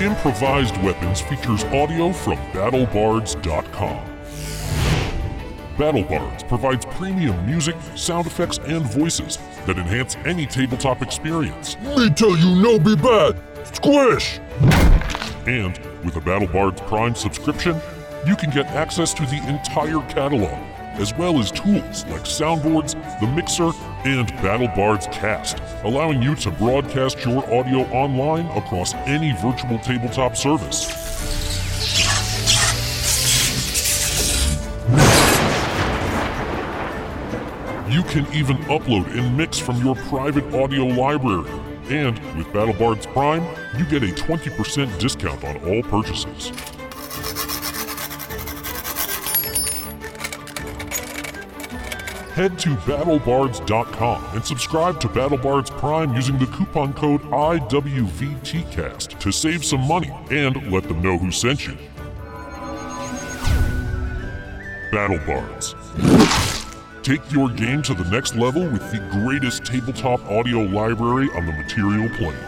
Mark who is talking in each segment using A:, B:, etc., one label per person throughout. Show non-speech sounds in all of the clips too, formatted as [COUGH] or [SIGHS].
A: Improvised Weapons features audio from BattleBards.com. BattleBards provides premium music, sound effects, and voices that enhance any tabletop experience.
B: Me tell you no be bad. Squish!
A: And with a BattleBards Prime subscription, you can get access to the entire catalog, as well as tools like soundboards, the mixer, and BattleBards Cast, allowing you to broadcast your audio online across any virtual tabletop service. You can even upload and mix from your private audio library. And with BattleBards Prime, you get a 20% discount on all purchases. Head to battlebards.com and subscribe to BattleBards Prime using the coupon code IWVTcast to save some money and let them know who sent you. BattleBards. Take your game to the next level with the greatest tabletop audio library on the material plane.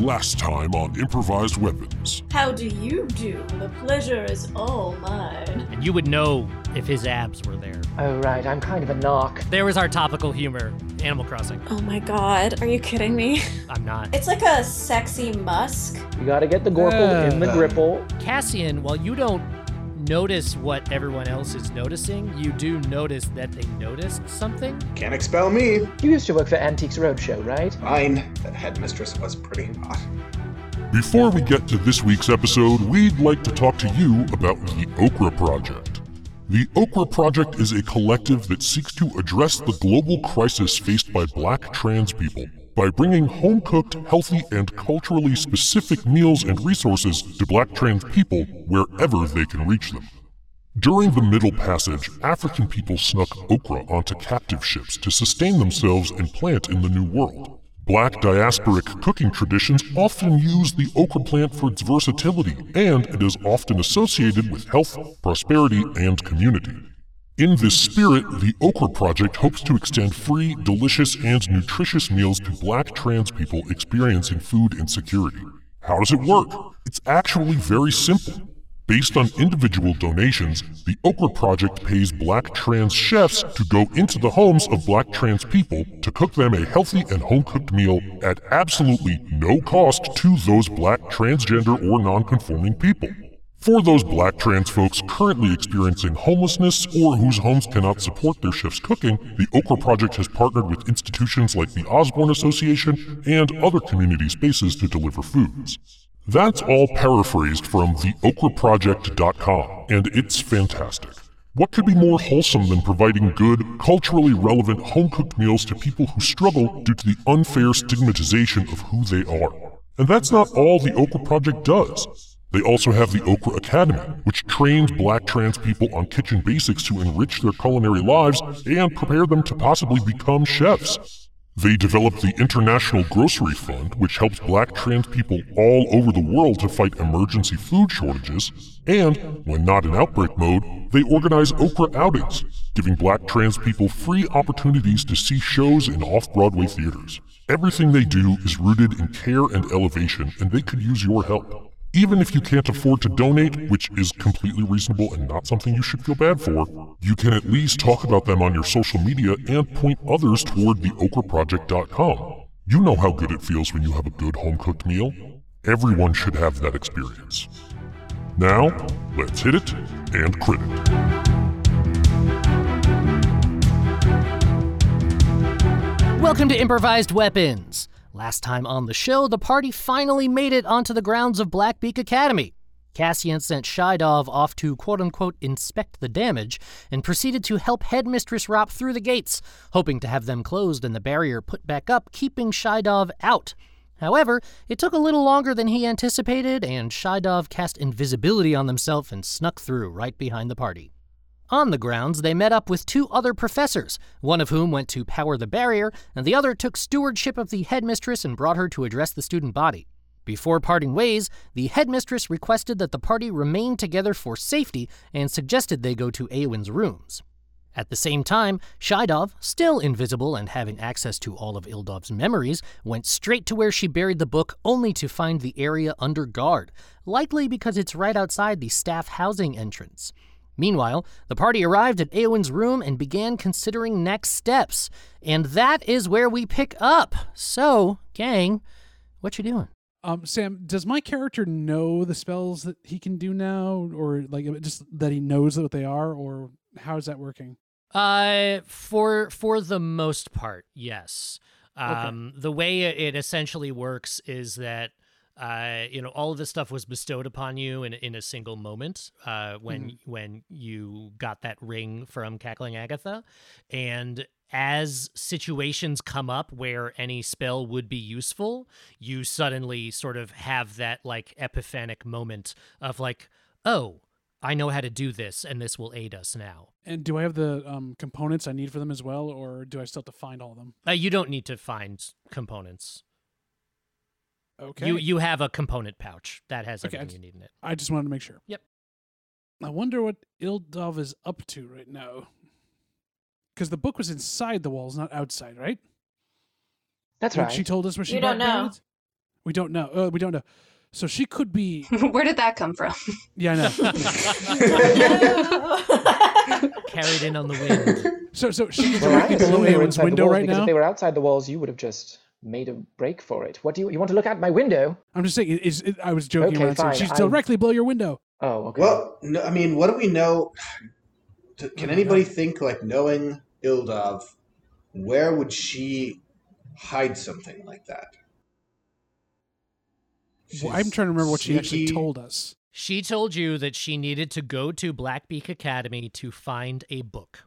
A: Last time on Improvised Weapons.
C: How do you do? The pleasure is all mine.
D: And you would know if his abs were there.
E: Oh, right, I'm kind of a knock.
D: There was our topical humor, Animal Crossing.
C: Oh my god, are you kidding me?
D: I'm not.
C: It's like a sexy musk.
E: You gotta get the Gorple in the gripple.
D: Cassian, while you don't notice what everyone else is noticing, you do notice that they noticed something.
F: Can't expel me.
E: You used to work for Antiques Roadshow, right?
F: Fine. That headmistress was pretty hot.
A: Before we get to this week's episode, we'd like to talk to you about the Okra Project. The Okra Project is a collective that seeks to address the global crisis faced by black trans people by bringing home cooked, healthy, and culturally specific meals and resources to black trans people wherever they can reach them. During the Middle Passage, African people snuck okra onto captive ships to sustain themselves and plant in the New World. Black diasporic cooking traditions often use the okra plant for its versatility, and it is often associated with health, prosperity, and community. In this spirit, the Okra Project hopes to extend free, delicious, and nutritious meals to black trans people experiencing food insecurity. How does it work? It's actually very simple. Based on individual donations, the Okra Project pays black trans chefs to go into the homes of black trans people to cook them a healthy and home cooked meal at absolutely no cost to those black transgender or non conforming people. For those black trans folks currently experiencing homelessness or whose homes cannot support their chef's cooking, the Okra Project has partnered with institutions like the Osborne Association and other community spaces to deliver foods. That's all paraphrased from theokraproject.com, and it's fantastic. What could be more wholesome than providing good, culturally relevant home cooked meals to people who struggle due to the unfair stigmatization of who they are? And that's not all the Okra Project does. They also have the Okra Academy, which trains black trans people on kitchen basics to enrich their culinary lives and prepare them to possibly become chefs. They developed the International Grocery Fund, which helps black trans people all over the world to fight emergency food shortages. And, when not in outbreak mode, they organize okra outings, giving black trans people free opportunities to see shows in off Broadway theaters. Everything they do is rooted in care and elevation, and they could use your help. Even if you can't afford to donate, which is completely reasonable and not something you should feel bad for, you can at least talk about them on your social media and point others toward theokraproject.com. You know how good it feels when you have a good home cooked meal. Everyone should have that experience. Now, let's hit it and crit it.
D: Welcome to Improvised Weapons. Last time on the show, the party finally made it onto the grounds of Blackbeak Academy. Cassian sent Shydov off to quote unquote inspect the damage and proceeded to help Headmistress Rop through the gates, hoping to have them closed and the barrier put back up, keeping Shydov out. However, it took a little longer than he anticipated, and Shydov cast invisibility on himself and snuck through right behind the party. On the grounds, they met up with two other professors, one of whom went to power the barrier, and the other took stewardship of the headmistress and brought her to address the student body. Before parting ways, the headmistress requested that the party remain together for safety and suggested they go to Awen's rooms. At the same time, Shydov, still invisible and having access to all of Ildov's memories, went straight to where she buried the book only to find the area under guard, likely because it's right outside the staff housing entrance. Meanwhile, the party arrived at Eowyn's room and began considering next steps. And that is where we pick up. So, gang, what you doing?
G: Um, Sam, does my character know the spells that he can do now, or like just that he knows what they are, or how is that working?
D: Uh, for for the most part, yes. Um, the way it essentially works is that uh, you know, all of this stuff was bestowed upon you in in a single moment uh, when when you got that ring from Cackling Agatha, and as situations come up where any spell would be useful, you suddenly sort of have that like epiphanic moment of like, oh, I know how to do this, and this will aid us now.
G: And do I have the um, components I need for them as well, or do I still have to find all of them?
D: Uh, you don't need to find components.
G: Okay.
D: You you have a component pouch that has
G: Okay,
D: everything
G: just-
D: you need in it.
G: I just wanted to make sure.
D: Yep.
G: I wonder what Ildov is up to right now. Because the book was inside the walls, not outside, right?
E: That's
G: When
E: right.
G: She told us where she
C: You don't know.
G: buried? We don't know. Uh, we don't know. So she could be. [LAUGHS]
H: Where did that come from?
G: Yeah, I know. [LAUGHS] [LAUGHS]
D: Carried in on the wind.
G: so so she's
E: Well,
G: directly below
E: assume they were inside the
G: window
E: walls
G: right
E: because
G: now.
E: if they were outside the walls, you would have just made a break for it. What do you you want to look out my window?
G: I'm just saying. Is, is, I was joking
E: Okay,
G: around.
E: fine,
G: She's
E: I-
G: directly below your window.
E: Oh, okay.
F: Well, no, I mean, what do we know? Can
G: my
F: anybody think, like, knowing Ildov, where would she hide something like that?
G: Well, I'm trying to remember what she actually told us.
D: She told you that she needed to go to Blackbeak Academy to find a book.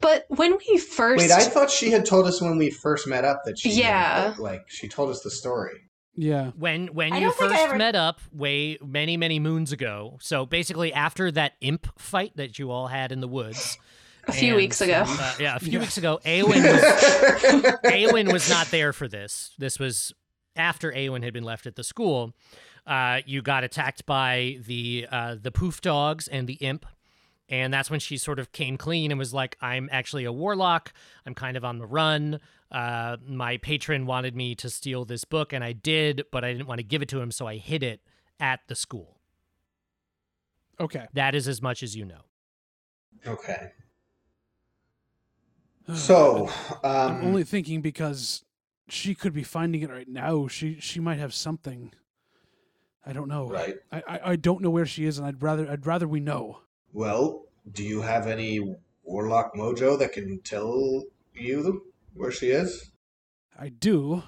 H: But when we first
F: Wait, I thought she had told us when we first met up that she,
H: Yeah.
F: like, she told us the story.
G: Yeah.
D: When when
C: I
D: you
C: don't think I
D: first
C: ever-
D: met up way many many moons ago. So basically after that imp fight that you all had in the woods. [LAUGHS]
H: a few
D: and,
H: weeks ago.
D: uh, yeah, a few
G: Yeah.
D: weeks ago, [LAUGHS] Aowen was [LAUGHS] Aowen was not there for this. This was after Aowen had been left at the school. Uh, you got attacked by the uh, the poof dogs and the imp, and that's when she sort of came clean and was like, "I'm actually a warlock. I'm kind of on the run. Uh, my patron wanted me to steal this book, and I did, but I didn't want to give it to him, so I hid it at the school.
G: Okay.
D: That is as much as you know."
F: Okay. [SIGHS] So,
G: I'm
F: um,
G: only thinking because she could be finding it right now. She she might have something. I don't know.
F: right.
G: I, I, I don't know where she is, and I'd rather I'd rather we know.
F: Well, do you have any warlock mojo that can tell you where she is?
G: I do,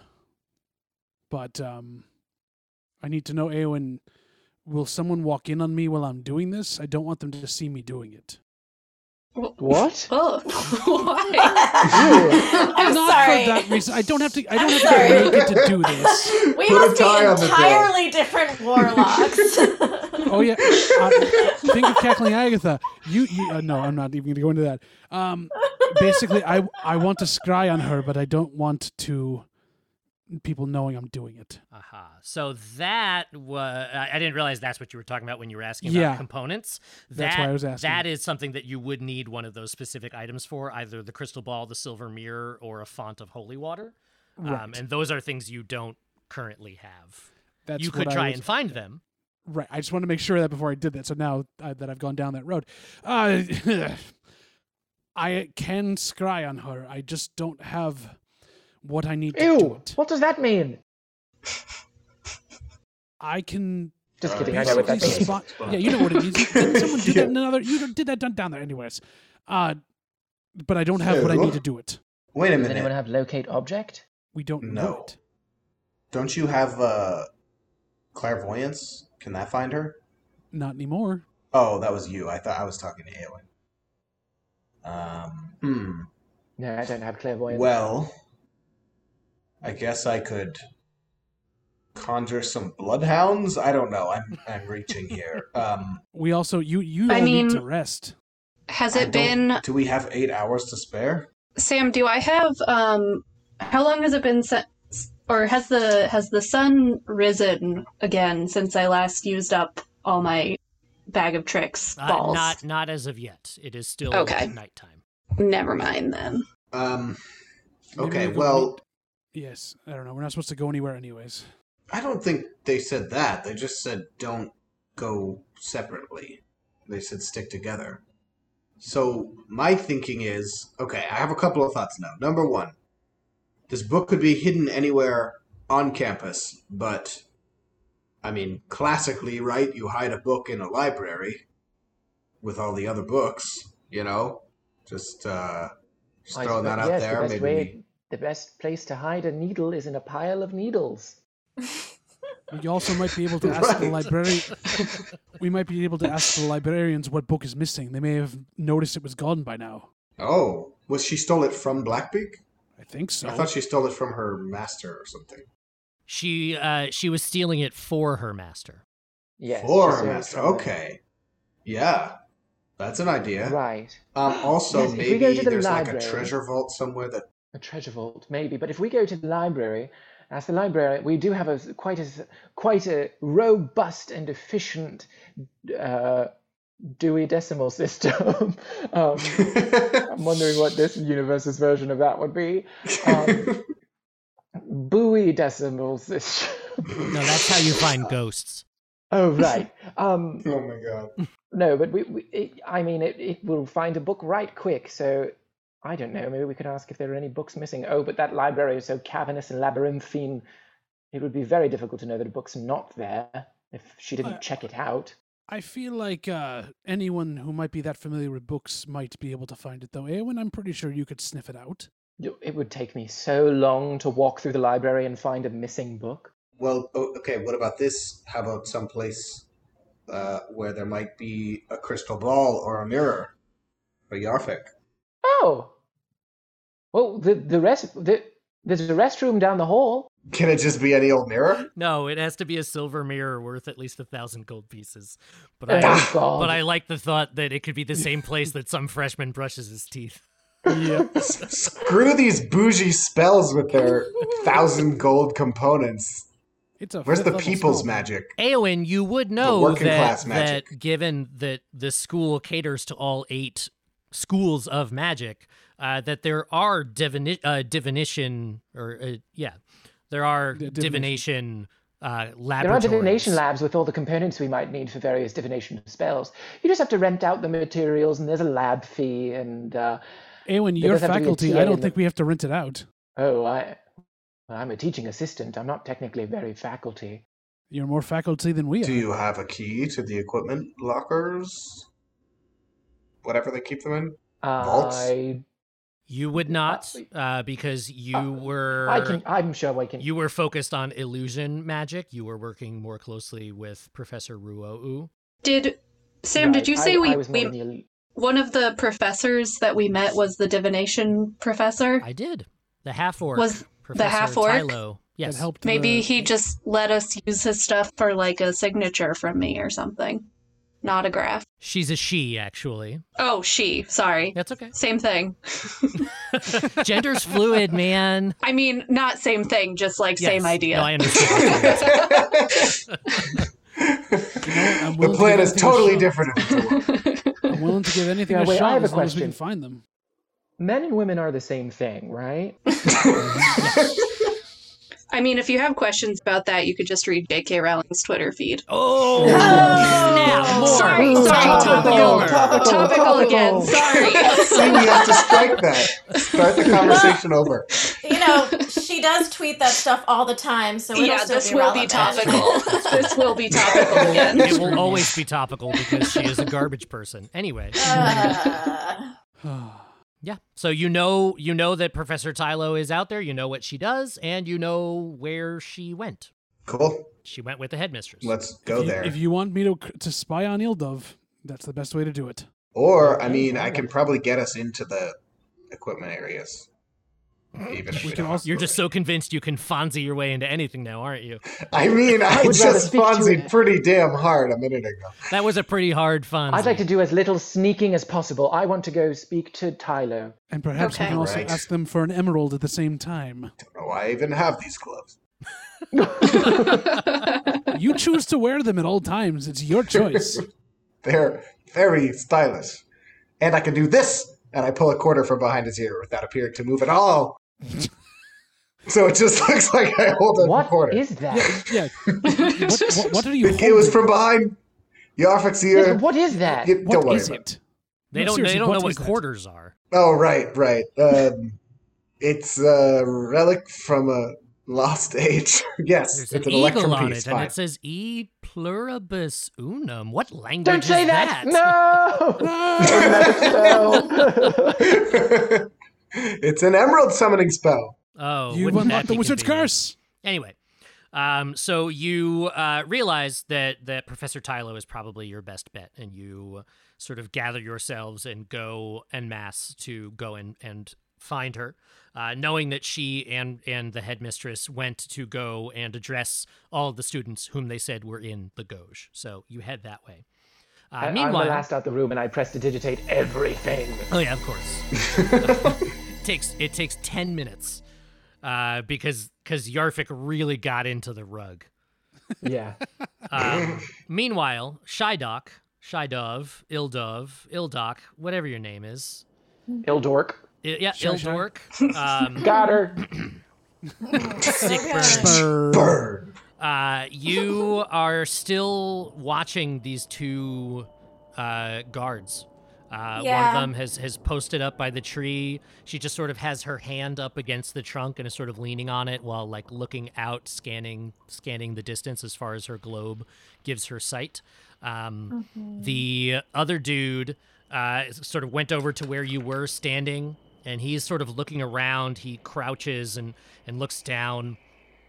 G: but um, I need to know. Eowyn, will someone walk in on me while I'm doing this? I don't want them to see me doing it.
E: what? [LAUGHS]
H: Oh, [LAUGHS] why? [LAUGHS]
C: I'm
G: Not
C: sorry.
G: for that reason. I don't have to. I don't
C: I'm
G: have to make it to do this.
C: We
F: Put a
C: must be
F: tie on the door.
C: entirely different warlocks.
G: Oh yeah. Uh, think of cackling Agatha. You, you uh, no, I'm not even going to go into that. Um, basically, I I want to scry on her, but I don't want to people knowing I'm doing it.
D: Aha. So that was. I didn't realize that's what you were talking about when you were asking
G: Yeah.
D: about components.
G: That's why I was asking.
D: That is something that you would need one of those specific items for, either the crystal ball, the silver mirror, or a font of holy water. Um, and those are things you don't currently have.
G: That's
D: you could try
G: was-
D: and find them.
G: Right. I just wanted to make sure that before I did that. So now uh, that I've gone down that road, uh, [LAUGHS] I can scry on her. I just don't have what I need to do
E: Ew!
G: it.
E: What does that mean?
G: I can
E: Just
F: Uh,
E: kidding. I know what that means.
G: spot. Yeah, you know what it means. Didn't someone do that [LAUGHS] in another? You did that down, down there, anyways. Uh, but I don't have what I need to do it.
F: Wait a minute.
E: Does
F: minute.
E: anyone have locate object?
G: We don't know it.
F: Don't you have uh, clairvoyance? Can that find her?
G: Not anymore.
F: Oh, that was you. I thought I was talking to Aowen. Um, hmm.
E: No, I don't have clairvoyance.
F: Well, I guess I could conjure some bloodhounds. I don't know. I'm I'm reaching here. [LAUGHS] Um,
G: We also you you
H: I
G: all need to rest.
H: Has it been
F: Do we have eight hours to spare?
H: Sam, do I have um how long has it been since or has the has the sun risen again since I last used up all my bag of tricks
D: Uh,
H: balls?
D: not not as of yet. It is still
H: Okay.
D: nighttime.
H: Never mind then.
F: Um, okay.
G: we
F: Well,
G: meet- Yes, I don't know. We're not supposed to go anywhere, anyways.
F: I don't think they said that. They just said don't go separately. They said stick together. So my thinking is okay. I have a couple of thoughts now. Number one, this book could be hidden anywhere on campus, but I mean, classically, right? You hide a book in a library with all the other books. You know, just uh, just
E: I
F: throwing that
E: suppose-
F: out
E: yes,
F: there.
E: The best,
F: Maybe.
E: way, the best place to hide a needle is in a pile of needles. [LAUGHS]
G: We also might be able to ask the
F: Right.
G: librarian. [LAUGHS] we might be able to ask the librarians what book is missing. They may have noticed it was gone by now.
F: Oh, was she stole it from Blackbeak?
G: I think so.
F: I thought she stole it from her master or something.
D: She uh she was stealing it for her master.
E: Yes.
F: For her master.
E: from there.
F: Okay. Yeah. That's an idea.
E: Right.
F: Um, [GASPS] also,
E: Yes, if we go
F: maybe
E: to the
F: there's like
E: library-
F: a treasure vault somewhere that.
E: A treasure vault, maybe. But if we go to the library, as the library, we do have a quite a s- quite a robust and efficient uh, Dewey Decimal System. [LAUGHS] um, I'm wondering what this universe's version of that would be. Um, [LAUGHS] Bowie Decimal System.
D: No, that's how you find [LAUGHS] ghosts.
E: oh right. Um,
F: oh my god.
E: no, but we, we it, I mean, it, it will find a book right quick. So I don't know. Maybe we could ask if there are any books missing. Oh, but that library is so cavernous and labyrinthine. It would be very difficult to know that a book's not there if she didn't
G: Uh,
E: check it out.
G: I feel like uh, anyone who might be that familiar with books might be able to find it, though. Eowyn, I'm pretty sure you could sniff it out.
E: It would take me so long to walk through the library and find a missing book.
F: Well, okay. What about this? How about someplace uh, where there might be a crystal ball or a mirror, a Yarfik?
E: Oh, well, the the rest the, there's a restroom down the hall.
F: Can it just be any old mirror?
D: No, it has to be a silver mirror worth at least a thousand gold pieces. But
E: Oh,
D: I
E: God.
D: but I like the thought that it could be the same place that some freshman brushes his teeth.
G: Yeah. [LAUGHS]
F: Screw these bougie spells with their thousand gold components.
G: It's a
F: Where's the people's
G: spell.
F: magic?
D: Eowyn, you would know that,
F: class magic.
D: that given that the school caters to all eight schools of magic, uh, that there are divini- uh, divination or uh, yeah, there are
G: D-
D: divination,
G: divination.
D: uh,
E: There are divination labs with all the components we might need for various divination spells. You just have to rent out the materials, and there's a lab fee. And uh,
G: Eowyn,
E: There
G: your
E: does have to be a
G: faculty,
E: TA
G: I don't think
E: the-
G: we have to rent it out.
E: oh, I, I'm a teaching assistant. I'm not technically very faculty.
G: You're more faculty than we are.
F: Do you have a key to the equipment lockers? Whatever they keep them in? Vaults?
E: I,
D: You would not, uh, because you were
E: I can. I'm sure I can.
D: you were focused on illusion magic. You were working more closely with Professor Ruo'u.
H: Did Sam, did you say
E: I,
H: we,
E: I was more
H: we
E: in the,
H: one of the professors that we met was the divination professor?
D: I did. The half orc.
H: Was the half-orc?
D: Tylo. Yes.
G: That helped.
H: Maybe
G: the-
H: he just let us use his stuff for like a signature from me or something. Not a graph.
D: She's a she, actually.
H: Oh, she. Sorry.
D: That's okay.
H: Same thing. [LAUGHS]
D: Gender's fluid, man.
H: I mean, not same thing, just like
D: Yes.
H: same idea.
D: No, I understand. [LAUGHS]
F: The
G: willing to
F: plan is totally different. if it's a woman.
G: I'm willing to give anything
E: Yeah,
G: a
E: wait, I
G: shot
E: have a
G: as long as we can find them.
E: Men and women are the same thing, right? [LAUGHS]
H: I mean, if you have questions about that, you could just read J.K. Rowling's Twitter feed.
D: oh, snap. More.
H: Sorry, sorry,
E: Topical,
H: topical,
E: topical,
H: topical,
E: topical.
H: again. Sorry.
F: See, we have to strike that. Start the conversation over.
C: You know, she does tweet that stuff all the time, so it'll
H: yeah,
C: still
H: this
C: be
H: will be topical. [LAUGHS] this will be topical again.
D: It will always be topical because she is a garbage person. Anyway.
C: Uh, [SIGHS] [SIGHS] [SIGHS]
D: Yeah. So you know you know that Professor Tylo is out there, you know what she does, and you know where she went.
F: Cool.
D: She went with the headmistress.
F: Let's go
G: if you,
F: there.
G: If you want me to to spy on Ildov, that's the best way to do it.
F: Or, I mean, I can probably get us into the equipment areas. Even if
G: We
F: we,
G: can also-
D: You're just so convinced you can Fonzie your way into anything now, aren't you?
F: I mean, I
E: would rather
F: just
E: speak to
F: Fonzied
E: it.
F: pretty damn hard a minute ago.
D: That was a pretty hard Fonzie.
E: I'd like to do as little sneaking as possible. I want to go speak to Tylo.
G: And perhaps we can also
F: Right.
G: ask them for an emerald at the same time.
F: Don't know why I even have these gloves. [LAUGHS]
G: You choose to wear them at all times. It's your choice. [LAUGHS]
F: They're very stylish. And I can do this, and I pull a quarter from behind his ear without appearing to move at all. So it just [LAUGHS] looks like I hold a
E: What
F: quarter.
E: is that?
G: yeah. What, what, what are you? [LAUGHS]
F: it was from behind Yarfik's
E: Yes,
F: ear.
E: but what is that?
F: You-
G: What
F: don't worry
G: is
F: about
G: it?
D: they
G: No,
D: don't they don't know
G: what
D: what
G: is that?
D: quarters are.
F: Oh, right, right. Um, it's a relic from a lost age. [LAUGHS] yes,
D: There's
F: it's
D: an
F: an electrum
D: eagle on
F: piece.
D: it, and it says E pluribus unum. What language
E: Don't say
D: is
E: that! No! [LAUGHS]
F: it's an emerald summoning spell.
D: Oh,
G: You've unlocked the wizard's curse.
D: Anyway, um, so you uh, realize that that Professor Tylo is probably your best bet, and you sort of gather yourselves and go en masse to go and and find her, uh, knowing that she and and the headmistress went to go and address all the students whom they said were in the Gauge. So you head that way. Uh,
E: I, I'm the last out the room and I prestidigitate everything.
D: Oh yeah, of course. [LAUGHS] [LAUGHS] it takes it takes ten minutes uh, because because Yarfik really got into the rug.
E: Yeah. [LAUGHS]
D: Um, meanwhile, Shydok, Shydov, Ildov, Ildoc, whatever your name is,
E: Ildork.
D: I- yeah,
G: Shy Shy.
D: Ildork, [LAUGHS] um,
E: Got her.
D: sick burn.
G: Burn.
F: Burn.
D: Uh, you are still watching these two uh, guards. Uh, One of them has, has posted up by the tree. She just sort of has her hand up against the trunk and is sort of leaning on it while like looking out, scanning scanning the distance as far as her globe gives her sight. Um, The other dude uh, sort of went over to where you were standing, and he's sort of looking around. He crouches and and looks down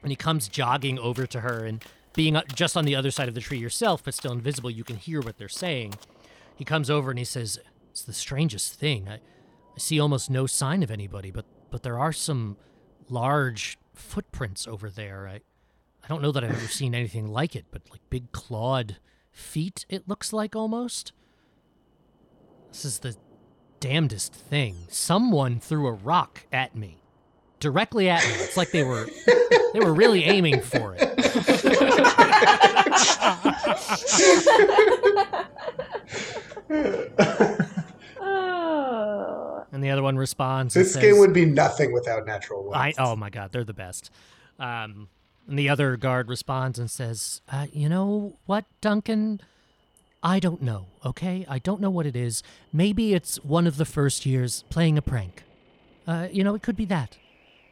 D: and he comes jogging over to her and being uh, just on the other side of the tree yourself but still invisible you can hear what they're saying he comes over and he says it's the strangest thing. I, I see almost no sign of anybody but but there are some large footprints over there. I i don't know that i've ever seen anything like it but like big clawed feet it looks like almost. This is the damnedest thing. Someone threw a rock at me. Directly at me. It's like they were they were really aiming for it. [LAUGHS] And the other one responds.
F: This
D: says,
F: game would be nothing without natural ones.
D: I oh my god, they're the best. Um, and the other guard responds and says, uh, "You know what, Duncan? I don't know. Okay, I don't know what it is. Maybe it's one of the first years playing a prank. Uh, you know, it could be that.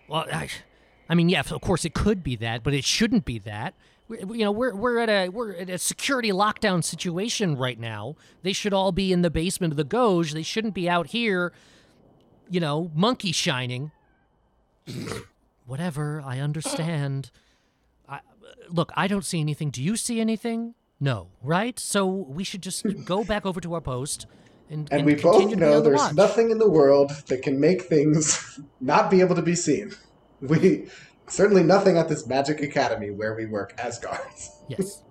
D: Well, I, I mean, yeah, of course it could be that, but it shouldn't be that. You know, we're we're at a we're at a security lockdown situation right now. They should all be in the basement of the Goge. They shouldn't be out here. You know, monkey shining. Whatever, I understand. I, look, I don't see anything. Do you see anything? No, right? So we should just go back over to our post and,
F: and we both
D: continue to be
F: know
D: the
F: there's
D: watch.
F: nothing in the world that can make things [LAUGHS] not be able to be seen. We certainly nothing at this magic academy where we work as guards. [LAUGHS]
D: Yes.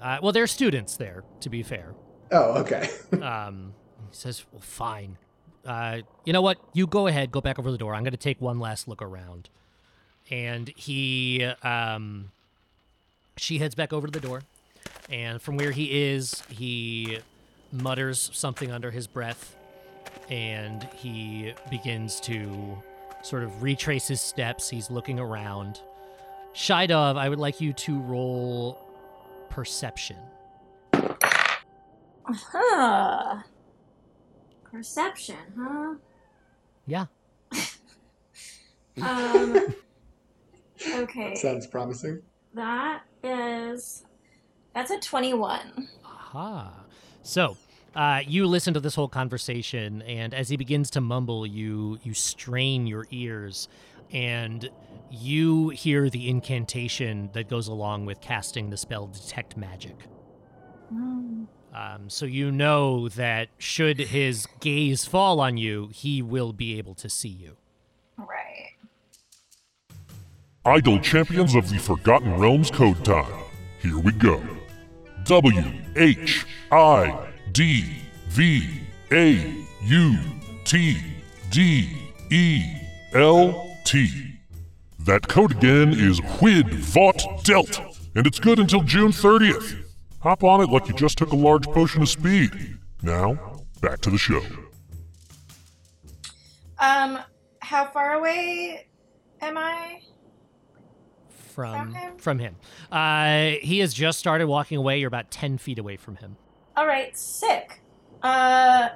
D: Uh, well, there are students there, to be fair.
F: Oh, okay. [LAUGHS]
D: Um, he says, "Well, fine. Uh, you know what? You go ahead. Go back over the door. I'm going to take one last look around." And he, um, she heads back over to the door, and from where he is, he mutters something under his breath, and he begins to sort of retrace his steps. He's looking around. Shydov, I would like you to roll perception.
C: Huh. Perception, huh?
D: Yeah.
C: Um. [LAUGHS] okay.
F: Sounds promising.
C: That is. That's a 21.
D: Aha. So, uh, you listen to this whole conversation, and as he begins to mumble, you you strain your ears, and you hear the incantation that goes along with casting the spell Detect Magic.
C: Hmm.
D: Um, so you know that should his gaze fall on you, he will be able to see you.
C: Right.
A: Idle Champions of the Forgotten Realms Code Time. Here we go. W H I D V A U T D E L T. That code again is WHID VOT DELT, and it's good until June 30th. Hop on it like you just took a large potion of speed. Now, back to the show.
C: Um, how far away am I?
D: From
C: him?
D: from him, uh, he has just started walking away. You're about ten feet away from him.
C: All right, sick. Uh.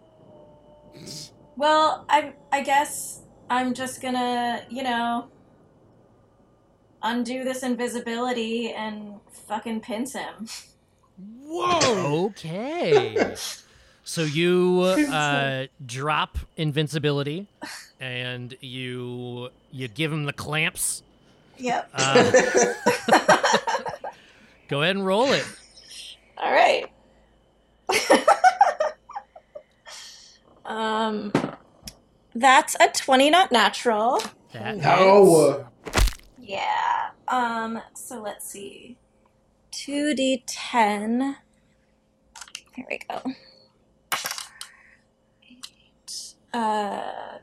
C: [LAUGHS] well, I I guess I'm just gonna, you know, undo this invisibility and fucking pinch him.
D: Whoa. Okay. [LAUGHS] So you uh, drop invincibility, and you you give him the clamps.
C: Yep.
D: Uh, [LAUGHS] go ahead and roll it.
C: All right. [LAUGHS] um, that's a twenty, not natural.
D: That
F: No.
C: Yeah. Um, so let's see. 2d10. Here we go. Eight. Uh,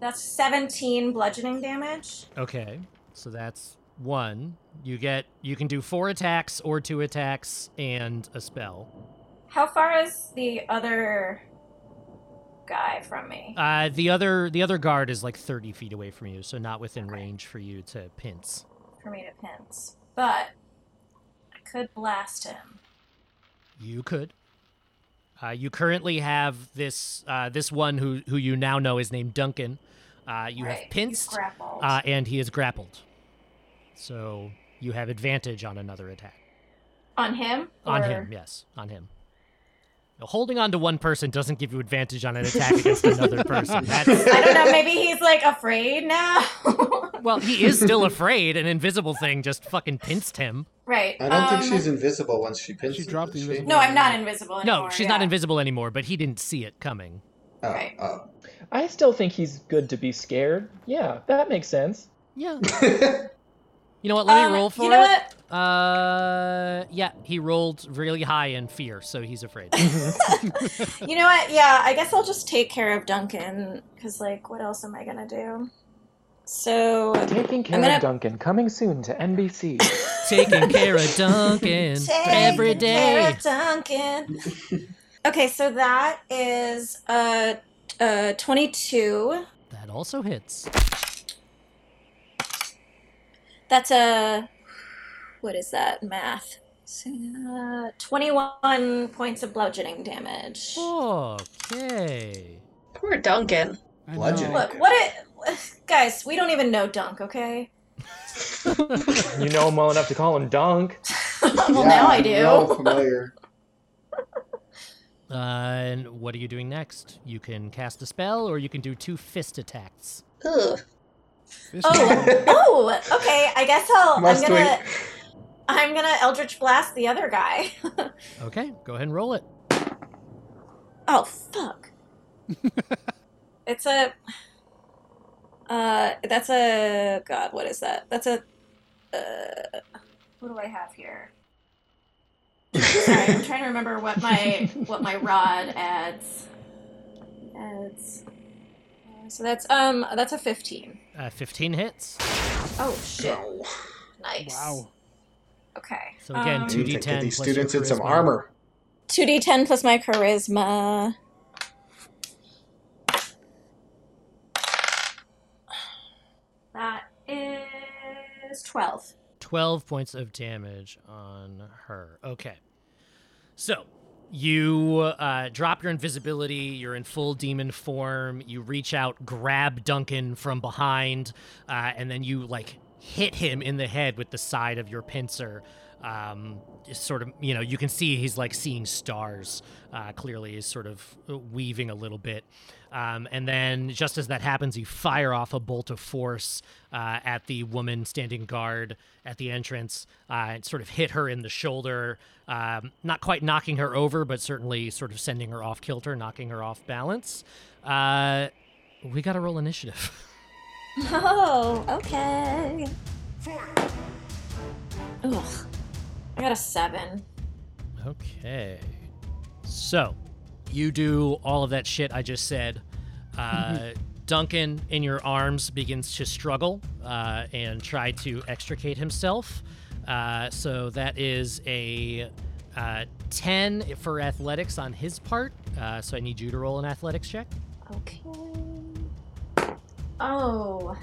C: that's 17 bludgeoning damage.
D: Okay, so that's one. You get you can do four attacks or two attacks and a spell.
C: How far is the other guy from me?
D: Uh, the other the other guard is like thirty feet away from you, so not within range for you to pince.
C: For me to pinch. But I could blast him.
D: You could. Uh, you currently have this uh, this one who who you now know is named Duncan. Uh, you
C: Right,
D: have pinced, uh, and he is grappled. So you have advantage on another attack.
C: on him?
D: On
C: Or-
D: him, yes, on him. Now, holding on to one person doesn't give you advantage on an attack against another [LAUGHS] person. That's,
C: I don't know. Maybe [LAUGHS] he's like afraid now. [LAUGHS]
D: well, he is still afraid. An invisible thing just fucking pinced him.
C: right.
F: I don't think
C: um,
F: she's invisible once she pinches.
G: She dropped the
F: is
G: invisible-
C: No, I'm not invisible anymore.
D: No, she's not invisible anymore, but he didn't see it coming.
F: Oh,
C: Right.
F: oh.
E: I still think he's good to be scared. Yeah, that makes sense.
D: Yeah. You know what? Let
C: Um,
D: me roll for
C: you know
D: it.
C: what?
D: Uh, yeah, he rolled really high in fear, so he's afraid. [LAUGHS] [LAUGHS]
C: You know what? Yeah, I guess I'll just take care of Duncan because, like, what else am I gonna do? So
E: Taking care
C: gonna-
E: of Duncan, coming soon to NBC. [LAUGHS]
D: Taking care of Duncan every
C: Taking care of Duncan. okay, so that is uh uh twenty-two.
D: That also hits.
C: That's a what is that math? Uh, Twenty-one points of bludgeoning damage.
D: Okay.
H: Poor Duncan.
G: I know.
F: Bludgeoning.
C: Look, what it, guys? We don't even know Dunk, okay?
E: you know him well enough to call him Dunk. [LAUGHS]
C: well,
F: Yeah,
C: now I do.
F: real familiar.
D: Uh, [LAUGHS] and what are you doing next? You can cast a spell, or you can do two fist attacks.
H: Ugh.
G: Fist
C: Oh, oh, okay. I guess I'll.
F: Must
C: I'm gonna.
F: we-
C: I'm gonna Eldritch Blast the other guy. [LAUGHS]
D: Okay, go ahead and roll it.
C: oh fuck! [LAUGHS] it's a. Uh, that's a God. What is that? That's a. Uh, what do I have here? sorry, I'm trying to remember what my what my rod adds. Adds. So that's um that's a 15.
D: Uh, 15 hits.
C: Oh shit. Nice.
G: Wow.
C: Okay.
D: So again,
C: Um,
D: two
F: d
D: ten.
F: get these
D: plus
F: students in some armor.
C: 2d10 plus my charisma. That is 12.
D: 12 points of damage on her. Okay. So, you uh, drop your invisibility. You're in full demon form. You reach out, grab Duncan from behind, uh, and then you, like, hit him in the head with the side of your pincer. Um, sort of, you know, you can see he's like seeing stars. Uh, clearly, he's sort of weaving a little bit. Um, and then, just as that happens, you fire off a bolt of force uh, at the woman standing guard at the entrance. Uh, and sort of hit her in the shoulder, um, not quite knocking her over, but certainly sort of sending her off kilter, knocking her off balance. Uh, we got to roll initiative. [LAUGHS]
C: Oh, okay. Ugh. I got a 7.
D: Okay. So, you do all of that shit I just said. Uh, [LAUGHS] Duncan, in your arms, begins to struggle uh, and try to extricate himself. Uh, so, that is a uh, 10 for athletics on his part. Uh, so, I need you to roll an athletics check.
C: Okay. Oh.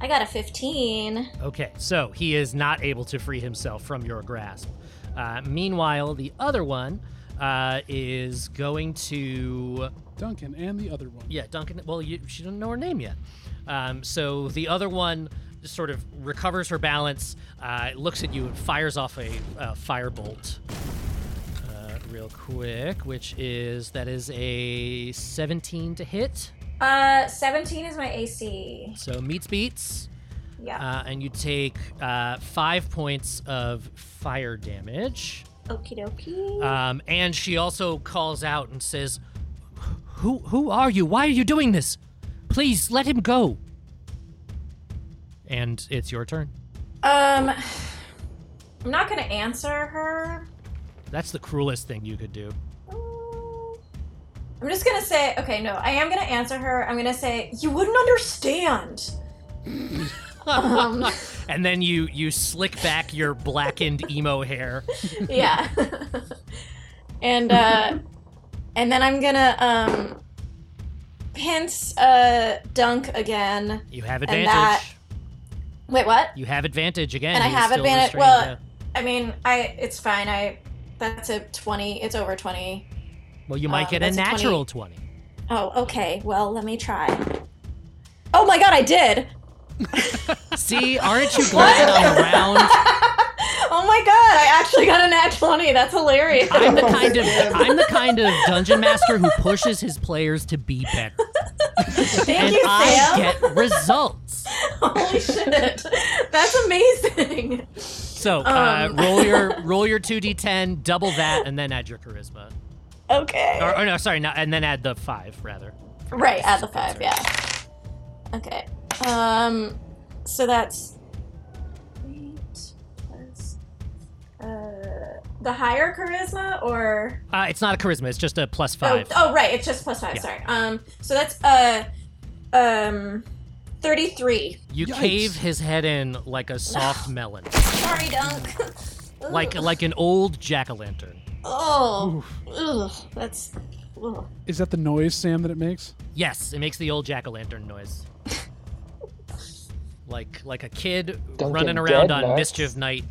C: I got a 15.
D: Okay, so he is not able to free himself from your grasp. Uh, meanwhile, the other one uh, is going to
G: Duncan and the other one.
D: Yeah, Duncan. Well, you, she doesn't know her name yet. Um, so the other one sort of recovers her balance, uh, looks at you, and fires off a, a firebolt. Uh, real quick, which is that is a 17 to hit.
C: Uh, 17 is my AC.
D: So meets beats,
C: Yeah.
D: uh, and you take uh, five points of fire damage.
C: Okie dokie.
D: Um, and she also calls out and says, "Who who are you? Why are you doing this? Please let him go." And it's your turn.
C: Um, I'm not gonna answer her.
D: That's the cruelest thing you could do.
C: I'm just gonna say, okay, no, I am gonna answer her. I'm gonna say, you wouldn't understand. [LAUGHS] um,
D: And then you you slick back your blackened emo hair.
C: yeah. and uh, and then I'm gonna um, uh dunk again.
D: You have advantage.
C: that- Wait, what?
D: You have advantage again.
C: And I have advantage- well-
D: yeah.
C: I mean, I it's fine. I that's a twenty. It's over twenty.
D: Well, you might
C: uh,
D: get a
C: that's a 20.
D: natural twenty.
C: Oh, okay. Well, let me try. Oh my god, I did. [LAUGHS]
D: See, aren't you [LAUGHS] glad I'm around? [LAUGHS]
C: Oh my god, I actually got a nat 20. That's hilarious.
D: I'm the kind of I'm the kind of dungeon master who pushes his players to be better,
C: Thank
D: and
C: you,
D: I
C: Sam.
D: get results.
C: Holy shit. That's amazing.
D: So uh,
C: Um.
D: roll your roll your two d10, double that, and then add your charisma.
C: Okay.
D: Or, or no, sorry, no, and then add the five rather.
C: Right, add the 5, yeah. Okay. Um so that's eight plus uh the higher charisma or
D: Uh, it's not a charisma; it's just a plus
C: oh,
D: five.
C: oh right, it's just plus 5,
D: Yeah.
C: sorry. Um so that's uh um 33.
D: you
G: Yikes.
D: cave his head in like a soft [SIGHS] melon,
C: Sorry, Dunk.
D: like like an old jack o' lantern.
C: Oh, ugh, that's. Ugh.
G: Is that the noise, Sam, that it makes?
D: Yes, it makes the old jack o' lantern noise. [LAUGHS] like like a kid
E: Dunkin'
D: running around on
E: Nuts.
D: mischief night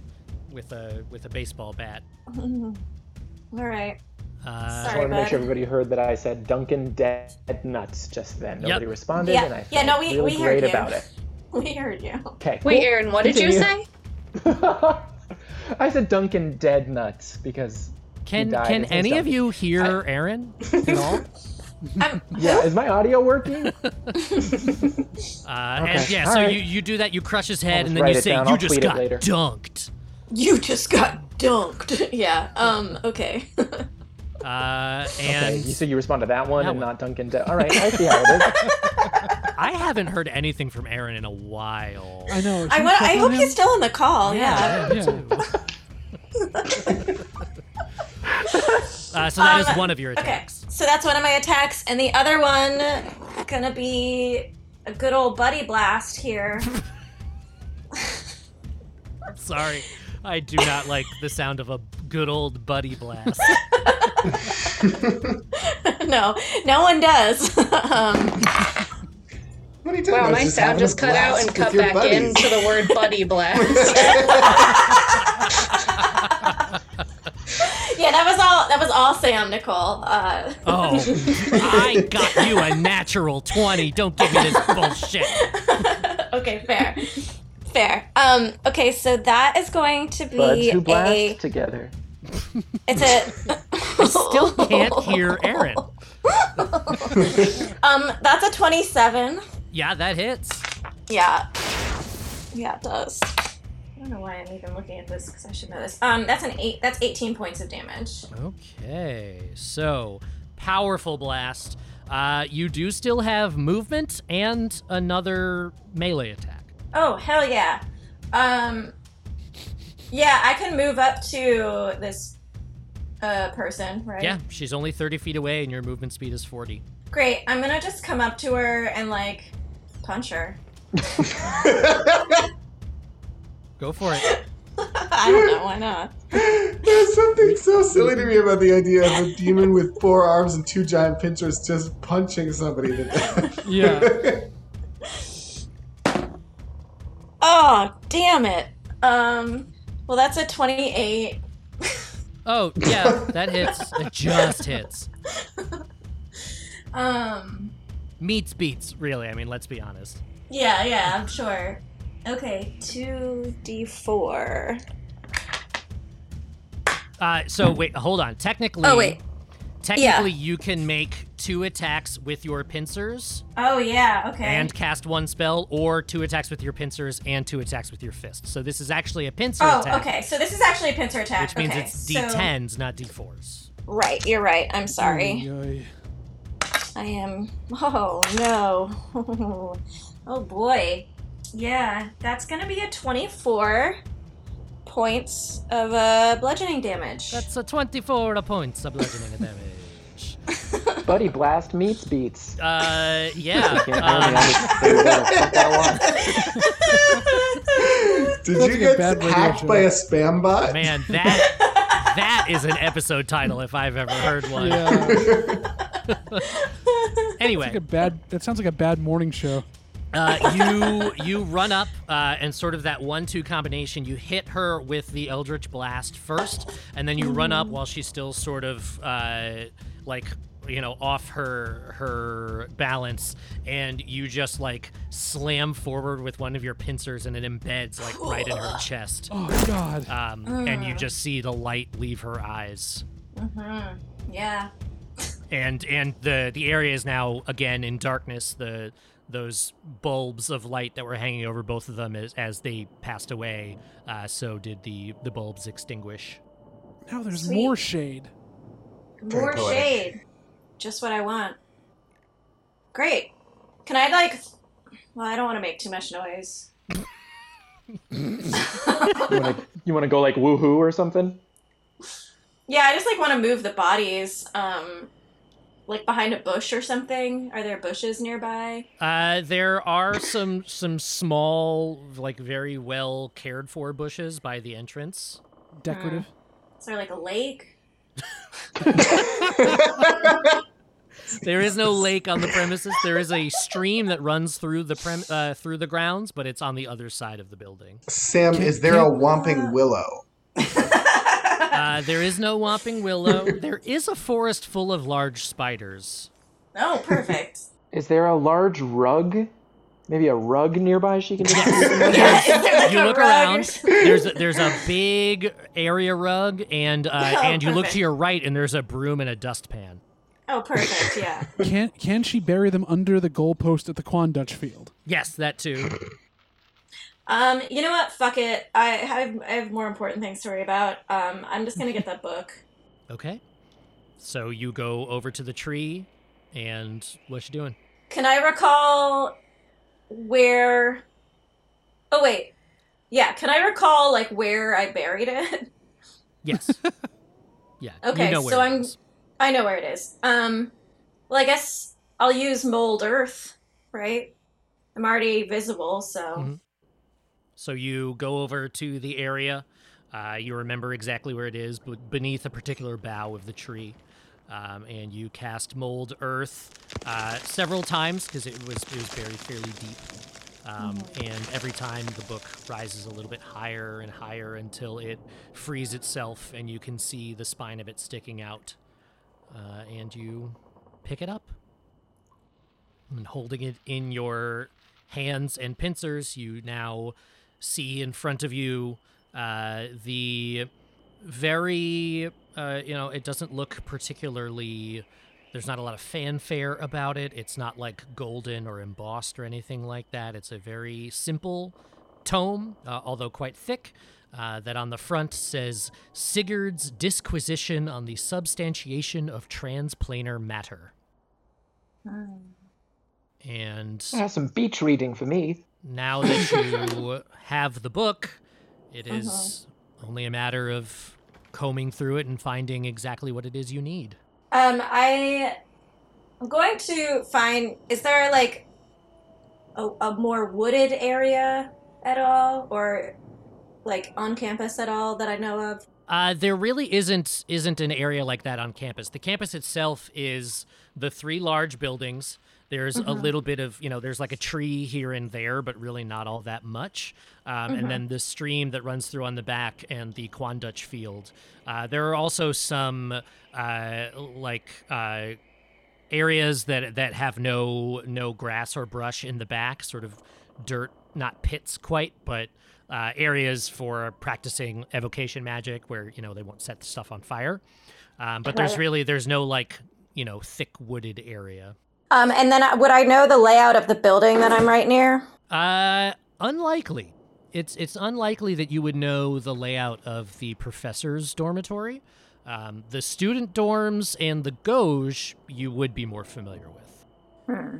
D: with a with a baseball bat. [LAUGHS]
C: All right.
D: Uh,
E: I
C: Sorry,
E: wanted to make
C: bud.
E: sure everybody heard that I said Duncan dead nuts just then. Nobody
D: Yep.
E: responded,
C: Yeah,
E: and I felt
C: yeah, no, we-
E: really
C: we heard
E: great
C: you.
E: about it. [LAUGHS]
C: We heard you.
E: Okay.
H: Wait,
E: cool.
H: Aaron, what did you say?
E: I said Duncan dead nuts because
D: can can
E: and says
D: any of you hear Aaron [LAUGHS] at all?
E: Yeah, is my audio working? [LAUGHS]
D: Uh, And
E: Okay,
D: yeah,
E: all
D: so
E: right.
D: you, you do that, you crush his head, and then you say,
E: down.
D: "You just got
E: later."
D: dunked."
C: you just got dunked. [LAUGHS] yeah. Um. Okay.
D: Uh, and
E: you said you respond to that one
D: That
E: and
D: one.
E: not Duncan dead. All right, I see how it is.
D: I haven't heard anything from Aaron in a while.
G: I know.
C: I want.
G: check
C: I hope
G: him?
C: he's still in the call. Yeah.
D: me
G: Yeah.
D: Too. Uh, so that is
C: Um,
D: one of your
C: Okay,
D: attacks.
C: so that's one of my attacks, and the other one gonna be a good old buddy blast here. [LAUGHS]
D: Sorry, I do not like the sound of a good old buddy blast. [LAUGHS]
C: no, no one does. [LAUGHS] um,
F: What are you talking
H: Wow, my sound just cut out and cut back
F: buddies.
H: into the word buddy blast.
C: Yeah, that was all. That was all Sam, Nicole. Uh,
D: Oh, [LAUGHS] I got you a natural 20. Don't give me this bullshit. [LAUGHS]
C: okay, fair, fair. Um, okay, so that is going to
E: Buds
C: be
E: who blast
C: a.
E: together.
C: It's a. [LAUGHS]
D: I still can't hear Aaron.
C: Um, that's a twenty-seven.
D: Yeah, that hits.
C: Yeah. Yeah, it does. I don't know why I'm even looking at this because I should know this. Um, that's an eight. That's 18 points of damage.
D: Okay, so powerful blast. Uh, you do still have movement and another melee attack.
C: Oh hell yeah. Um, yeah, I can move up to this uh person, right?
D: Yeah, she's only 30 feet away and your movement speed is 40.
C: Great. I'm gonna just come up to her and like punch her. [LAUGHS] [LAUGHS]
D: Go for it. [LAUGHS]
C: I don't know why not. [LAUGHS]
F: There's something so silly to me about the idea of a demon with four arms and two giant pincers just punching somebody to death. [LAUGHS]
G: Yeah.
C: Oh damn it. Um, well that's a 28.
D: Oh, yeah, that hits. It just hits.
C: Um,
D: Meets beats, really. I mean, let's be honest.
C: yeah, yeah, I'm sure. Okay, 2d4.
D: Uh, so wait, hold on. Technically,
C: Oh, wait.
D: technically, you can make two attacks with your pincers
C: Oh yeah, okay.
D: and cast one spell, or two attacks with your pincers and two attacks with your fist. So this is actually a pincer attack.
C: Oh,
D: attack,
C: okay. So this is actually a pincer attack.
D: which means
C: okay,
D: it's D10s, not D4s.
C: Right, you're right. I'm sorry.
G: Oy, oy.
C: I am. Oh no. [LAUGHS] oh boy. Yeah, that's gonna be a 24 points of uh, bludgeoning damage.
D: That's a 24 points of bludgeoning [LAUGHS] damage. [LAUGHS]
E: Buddy blast meets beats.
D: Uh, yeah. [LAUGHS]
E: Can't
D: um,
E: really understand what the fuck that was.
F: Did you get
G: bad
F: hacked by a spam bot?
D: man, that that is an episode title if I've ever heard one.
G: Yeah.
D: Anyway,
G: Like a bad. That sounds like a bad morning show.
D: Uh, you you run up uh, and sort of that one-two combination. You hit her with the Eldritch Blast first, and then you run up while she's still sort of uh, like you know off her her balance, and you just like slam forward with one of your pincers, and it embeds like right in her [SIGHS] chest.
G: Oh God.
D: Um, and you just see the light leave her eyes.
C: Mhm. Yeah. [LAUGHS]
D: and and the the area is now again in darkness the those bulbs of light that were hanging over both of them as, as they passed away uh, so did the the bulbs extinguish
G: Now there's
C: Sweet.
G: more shade.
C: More shade. Just what I want. Great. Can I like? Well, I don't want to make too much noise.
E: You wanna, you wanna go like woohoo or something?
C: Yeah, I just like want to move the bodies, um, like behind a bush or something. Are there bushes nearby?
D: uh, there are some some small like very well cared for bushes by the entrance
G: Decorative.
C: Is there like a lake? [LAUGHS]
D: there is no lake on the premises there is a stream that runs through the prem- uh, through the grounds but it's on the other side of the building
F: Sam, is there a whomping willow? [LAUGHS]
D: uh, there is no whomping willow [LAUGHS] there is a forest full of large spiders
C: Oh, perfect.
E: Is there a large rug? Maybe a rug nearby she can just [LAUGHS] do some [LAUGHS] of?
C: yeah, is there like
D: you look
C: rug
D: around. There's a, there's a big area rug, and uh,
C: Oh,
D: and you look to your right, and there's a broom and a dustpan.
C: Oh, perfect. Yeah.
G: Can can she bury them under the goalpost at the Quan Dutch field?
D: Yes, that too.
C: Um, you know what? Fuck it. I have I have more important things to worry about. Um, I'm just gonna get that book. [LAUGHS]
D: Okay. So you go over to the tree, and what you doing?
C: Can I recall where? Oh wait. Yeah. Can I recall like where I buried it? [LAUGHS]
D: Yes. Yeah.
C: Okay,
D: you know
C: so I'm-. I know where it is. Um, well, I guess I'll use mold earth, right? I'm already visible, so
D: Mhm. So you go over to the area. Uh, you remember exactly where it is, but beneath a particular bough of the tree. Um, and you cast mold earth uh, several times because it was it was buried fairly deep. Um, And every time the book rises a little bit higher and higher until it frees itself, and you can see the spine of it sticking out. Uh, and you pick it up. And holding it in your hands and pincers, you now see in front of you uh, the very, uh, you know, it doesn't look particularly. There's not a lot of fanfare about it. It's not like golden or embossed or anything like that. It's a very simple tome, uh, although quite thick, uh, that on the front says Sigurd's Disquisition on the Substantiation of Transplanar Matter. And
E: That's some beach reading for me.
D: Now that you [LAUGHS] have the book, it is only a matter of combing through it and finding exactly what it is you need.
C: um, I I'm going to find. Is there like a, a more wooded area at all, or like on campus at all that I know of?
D: Uh, there really isn't isn't an area like that on campus. The campus itself is the three large buildings. There's a little bit of you know there's like a tree here and there, but really not all that much. Um, And then the stream that runs through on the back and the Quandutch field. Uh, there are also some uh, like uh, areas that that have no no grass or brush in the back, sort of dirt, not pits quite, but uh, areas for practicing evocation magic where you know they won't set the stuff on fire. Um, but there's really there's no like you know thick wooded area.
C: Um, and then would I know the layout of the building that I'm right near?
D: Uh, unlikely. It's it's unlikely that you would know the layout of the professor's dormitory. Um, the student dorms and the Gauge you would be more familiar with.
C: Hmm.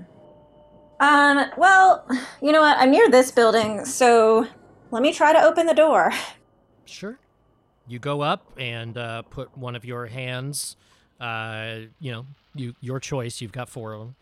C: Um, well, you know what? I'm near this building, so let me try to open the door.
D: Sure. You go up and uh, put one of your hands, uh, you know, you your choice. You've got four of them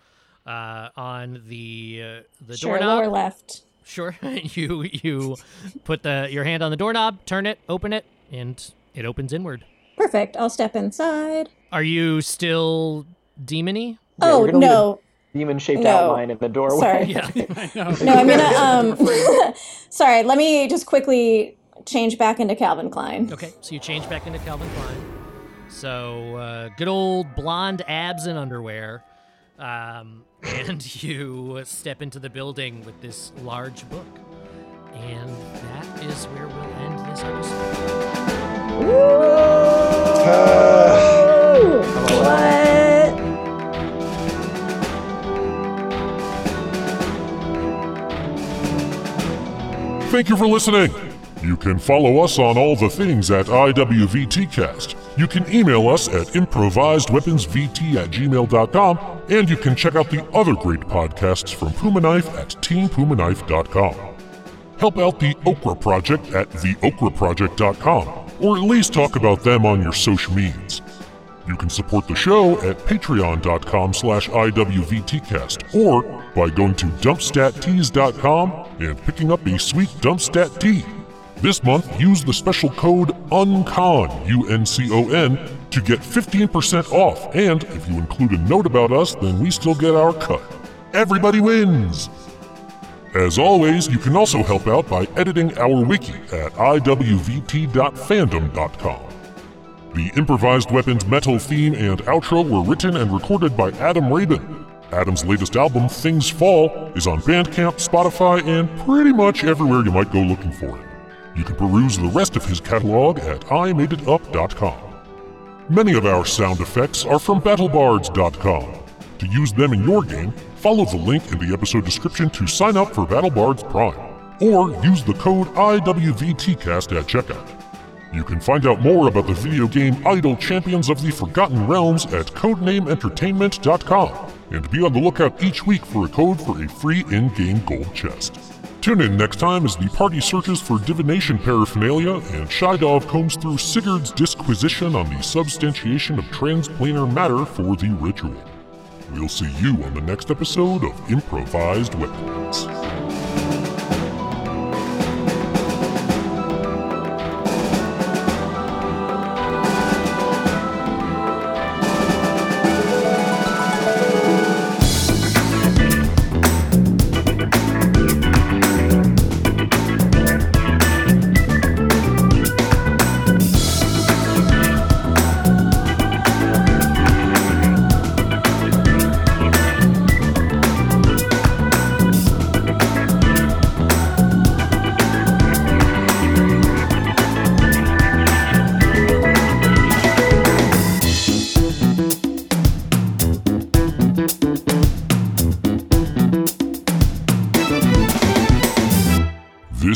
D: uh, on the uh, the
C: sure,
D: doorknob.
C: lower left.
D: Sure. [LAUGHS] you you put the your hand on the doorknob, turn it, open it, and it opens inward.
C: Perfect. I'll step inside.
D: Are you still demony?
E: Yeah,
C: oh
E: we're gonna leave
C: no,
E: Demon shaped
C: No.
E: outline in the doorway.
C: Sorry. [LAUGHS]
D: Yeah. [LAUGHS]
C: No, I'm gonna um. sorry, let me just quickly change back into Calvin Klein.
D: Okay, so you change back into Calvin Klein. So uh, good old blonde abs and underwear, um, [LAUGHS] and you step into the building with this large book, and that is where we'll end this episode.
C: What?
A: Thank you for listening. You can follow us on all the things at IWVTcast. You can email us at improvisedweaponsvt at gmail.com, and you can check out the other great podcasts from Puma Knife at teampumaknife.com. Help out the Okra Project at theokraproject.com, or at least talk about them on your social medias. You can support the show at patreon.com slash IWVTcast or by going to dumpstattees.com and picking up a sweet Dumpstat tee. This month, use the special code UNCON, U-N-C-O-N, to get 15% off, and if you include a note about us, then we still get our cut. Everybody wins! As always, you can also help out by editing our wiki at iwvt.fandom.com. The improvised weapons metal theme and outro were written and recorded by Adam Rabin. Adam's latest album, Things Fall, is on Bandcamp, Spotify, and pretty much everywhere you might go looking for it. You can peruse the rest of his catalog at imadeitup.com. Many of our sound effects are from battlebards.com. To use them in your game, follow the link in the episode description to sign up for BattleBards Prime, or use the code IWVTcast at checkout. You can find out more about the video game Idle Champions of the Forgotten Realms at codenameentertainment.com, and be on the lookout each week for a code for a free in game gold chest. Tune in next time as the party searches for divination paraphernalia and Shydov combs through Sigurd's disquisition on the substantiation of transplanar matter for the ritual. We'll see you on the next episode of Improvised Weapons.